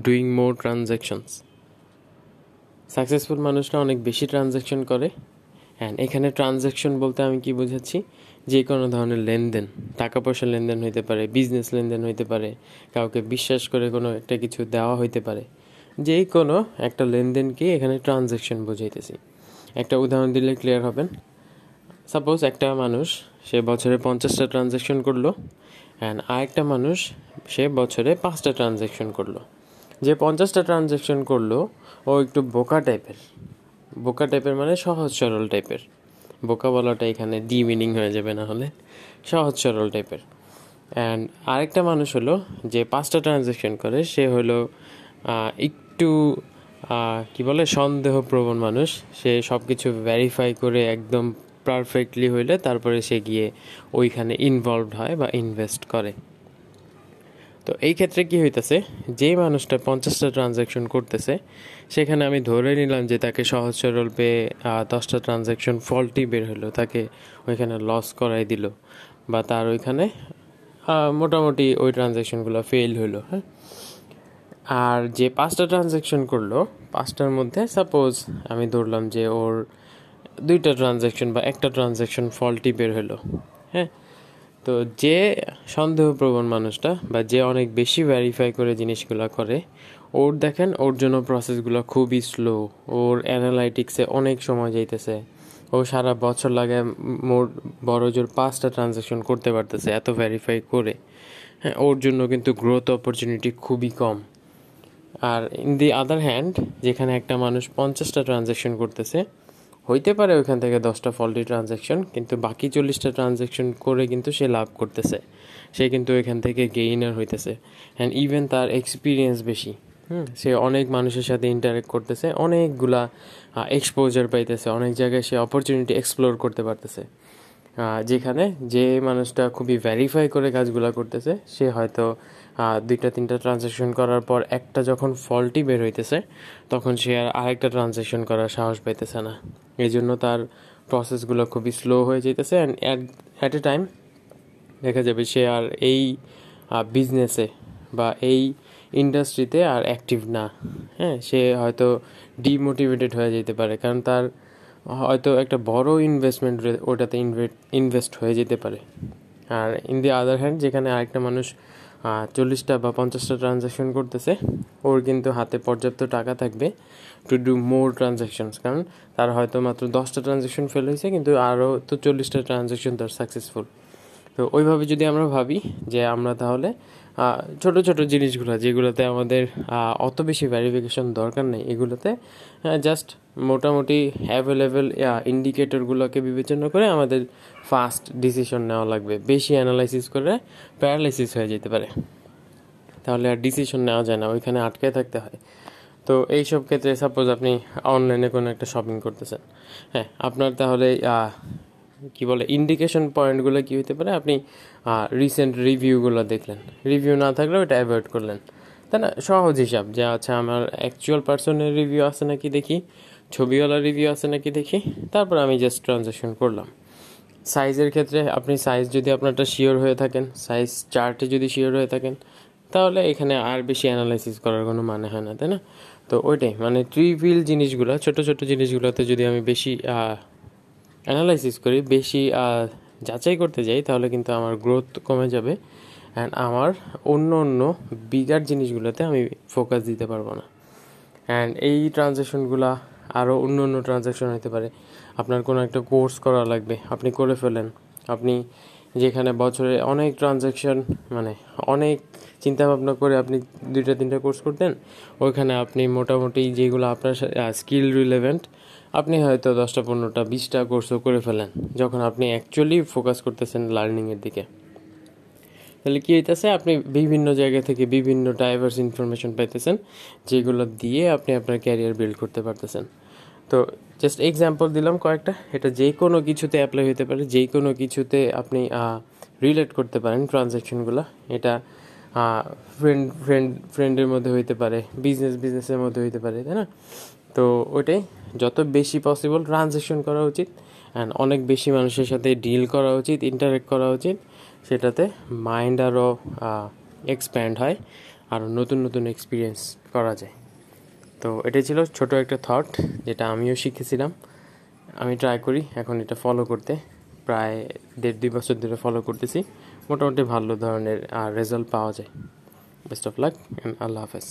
Doing মোর transactions successful মানুষরা অনেক বেশি ট্রানজ্যাকশন করে। অ্যান্ড এখানে ট্রানজ্যাকশন বলতে আমি কি বোঝাচ্ছি? যে কোনো ধরনের লেনদেন। টাকা পয়সা লেনদেন হইতে পারে বিজনেস লেনদেন হইতে পারে, কাউকে বিশ্বাস করে কোনো একটা কিছু দেওয়া হইতে পারে। যে কোনো একটা লেনদেনকে এখানে ট্রানজ্যাকশন বোঝাইতেছি। একটা উদাহরণ দিলে ক্লিয়ার হবেন সাপোজ একটা মানুষ, সে বছরে পঞ্চাশটা ট্রানজ্যাকশন করল। অ্যান্ড আরেকটা মানুষ, সে বছরে পাঁচটা ট্রানজ্যাকশন করল। যে পঞ্চাশটা ট্রানজ্যাকশন করল, ও একটু বোকা টাইপের বোকা টাইপের মানে সহজ সরল টাইপের বোকা বলাটা এখানে ডি মিনিং হয়ে যাবে না হলে। সহজ সরল টাইপের অ্যান্ড আরেকটা মানুষ হলো, যে পাঁচটা ট্রানজ্যাকশন করে, সে হলো একটু কি বলে, সন্দেহপ্রবণ মানুষ। সে সব কিছু ভেরিফাই করে একদম পারফেক্টলি হইলে, তারপরে সে গিয়ে ওইখানে ইনভলভড হয় বা ইনভেস্ট করে। তো এই ক্ষেত্রে কি হইতেছে যে মানুষটা পঞ্চাশটা ট্রানজ্যাকশন করতেছে, সেখানে আমি ধরে নিলাম যে তাকে সহজ সরল পেয়ে দশটা ট্রানজ্যাকশন ফল্টি বের হলো, তাকে ওইখানে লস করাই দিল, বা তার ওইখানে মোটামুটি ওই ট্রানজ্যাকশনগুলো ফেল হলো হ্যাঁ। আর যে পাঁচটা ট্রানজ্যাকশন করল, পাঁচটার মধ্যে সাপোজ আমি ধরলাম যে ওর দুইটা ট্রানজ্যাকশন বা একটা ট্রানজ্যাকশন ফল্টি বের হলো হ্যাঁ। তো যে সন্দেহপ্রবণ মানুষটা বা যে অনেক বেশি ভ্যারিফাই করে জিনিসগুলো করে, ওর দেখেন, ওর জন্য প্রসেসগুলো খুবই স্লো ওর অ্যানালাইটিক্সে অনেক সময় যাইতেছে। ও সারা বছর লাগে মোর বড় জোর পাঁচটা ট্রানজ্যাকশন করতে পারতেছে এত ভ্যারিফাই করে। হ্যাঁ ওর জন্য কিন্তু গ্রোথ অপরচুনিটি খুবই কম। আর ইন দি আদার হ্যান্ড যেখানে একটা মানুষ পঞ্চাশটা ট্রানজ্যাকশন করতেছে হইতে পারে ওইখান থেকে দশটা ফল্টি ট্রানজ্যাকশন কিন্তু বাকি চল্লিশটা ট্রানজ্যাকশন করে কিন্তু সে লাভ করতেছে। সে কিন্তু এখান থেকে গেইনার হইতেছে। অ্যান্ড ইভেন তার এক্সপিরিয়েন্স বেশি। হুম, সে অনেক মানুষের সাথে ইন্টারেক্ট করতেছে, অনেকগুলা এক্সপোজার পাইতেছে, অনেক জায়গায় সে অপরচুনিটি এক্সপ্লোর করতে পারতেছে। যেখানে যে মানুষটা খুবই ভ্যারিফাই করে কাজগুলো করতেছে, সে হয়তো দুইটা, তিনটা ট্রানজ্যাকশন করার পর একটা যখন ফল্টি বের হইতেছে, তখন সে আর আরেকটা ট্রানজ্যাকশন করার সাহস পাইতেছে না। এই জন্য তার প্রসেসগুলো খুবই স্লো হয়ে যেতেছে অ্যান্ড অ্যাট এ টাইম দেখা যাবে সে আর এই বিজনেসে বা এই ইন্ডাস্ট্রিতে আর অ্যাক্টিভ না। হ্যাঁ সে হয়তো ডিমোটিভেটেড হয়ে যেতে পারে। কারণ তার হয়তো একটা বড় ইনভেস্টমেন্ট ওটাতে ইনভেস্ট হয়ে যেতে পারে। আর ইন দি আদার হ্যান্ড যেখানে আরেকটা মানুষ চল্লিশটা বা পঞ্চাশটা ট্রানজ্যাকশন করতেছে, ওর কিন্তু হাতে পর্যাপ্ত টাকা থাকবে টু ডু মোর ট্রানজ্যাকশনস কারণ তার হয়তো মাত্র দশটা ট্রানজ্যাকশন ফেল হয়েছে, কিন্তু আরও তো চল্লিশটা ট্রানজ্যাকশন তার সাকসেসফুল তো ওইভাবে যদি আমরা ভাবি যে আমরা তাহলে ছোট ছোট জিনিসগুলো যেগুলোতে আমাদের অত বেশি ভ্যারিফিকেশন দরকার নেই, এগুলোতে জাস্ট মোটামুটি অ্যাভেলেবেল ইন্ডিকেটরগুলোকে বিবেচনা করে আমাদের ফাস্ট ডিসিশন নেওয়া লাগবে। বেশি অ্যানালাইসিস করে প্যারালাইসিস হয়ে যেতে পারে। তাহলে আর ডিসিশন নেওয়া যায় না, ওইখানে আটকে থাকতে হয়। তো এইসব ক্ষেত্রে সাপোজ আপনি অনলাইনে কোনো একটা শপিং করতেছেন। হ্যাঁ আপনার তাহলে কি বলে ইন্ডিকেশন পয়েন্টগুলো কি হতে পারে? আপনি রিসেন্ট রিভিউগুলো দেখলেন। রিভিউ না থাকলেও এটা অ্যাভয়েড করলেন। তাই না? সহজ হিসাব যে আচ্ছা আমার অ্যাকচুয়াল পার্সনের রিভিউ আছে নাকি দেখি? ছবিওয়ালা রিভিউ আছে নাকি দেখি? তারপর আমি জাস্ট ট্রানজ্যাকশন করলাম। সাইজের ক্ষেত্রে আপনি সাইজ যদি আপনারটা শিওর হয়ে থাকেন সাইজ চার্টে যদি শিওর হয়ে থাকেন, তাহলে এখানে আর বেশি অ্যানালাইসিস করার কোনো মানে হয় না, তাই না? তো ওইটাই মানে ট্রিভিল জিনিসগুলো, ছোট ছোট জিনিসগুলোতে যদি আমি বেশি অ্যানালাইসিস করি, বেশি যাচাই করতে যাই, তাহলে কিন্তু আমার গ্রোথ কমে যাবে অ্যান্ড আমার অন্য অন্য বিগার জিনিসগুলোতে আমি ফোকাস দিতে পারব না। অ্যান্ড এই ট্রানজ্যাকশনগুলো আরও অন্য অন্য ট্রানজ্যাকশন হতে পারে। আপনার কোনো একটা কোর্স করা লাগবে, আপনি করে ফেলেন, আপনি যেখানে বছরে অনেক ট্রানজ্যাকশন মানে অনেক চিন্তা ভাবনা করে আপনি দুইটা, তিনটা কোর্স করতেন, ওইখানে আপনি মোটামুটি যেগুলো আপনার স্কিল রিলেভেন্ট আপনি হয়তো দশটা, পনেরোটা, বিশটা কোর্সও করে ফেলেন যখন আপনি অ্যাকচুয়ালি ফোকাস করতেছেন লার্নিংয়ের দিকে। তাহলে কী হইতেছে, আপনি বিভিন্ন জায়গা থেকে বিভিন্ন ডাইভার্স ইনফরমেশন পাইতেছেন, যেগুলো দিয়ে আপনি আপনার ক্যারিয়ার বিল্ড করতে পারতেছেন। তো জাস্ট এক্সাম্পল দিলাম কয়েকটা। এটা যে কোনো কিছুতে অ্যাপ্লাই হতে পারে, যে কোনো কিছুতে আপনি রিলেট করতে পারেন ট্রানজ্যাকশনগুলো এটা ফ্রেন্ড ফ্রেন্ড ফ্রেন্ডের মধ্যে হইতে পারে বিজনেস বিজনেসের মধ্যে হইতে পারে, তাই না? তো ওইটাই, যত বেশি পসিবল ট্রানজ্যাকশন করা উচিত অ্যান্ড অনেক বেশি মানুষের সাথে ডিল করা উচিত ইন্টারেক্ট করা উচিত, সেটাতে মাইন্ড আরও এক্সপ্যান্ড হয় আরও নতুন নতুন এক্সপিরিয়েন্স করা যায়। তো এটা ছিল ছোট একটা থট যেটা আমিও শিখেছিলাম। আমি ট্রাই করি, এখন এটা ফলো করতে। প্রায় দেড় দুই বছর ধরে ফলো করতেছি। মোটামুটি ভালো ধরনের রেজাল্ট পাওয়া যায়। বেস্ট অফ লাক অ্যান্ড আল্লাহ হাফেজ।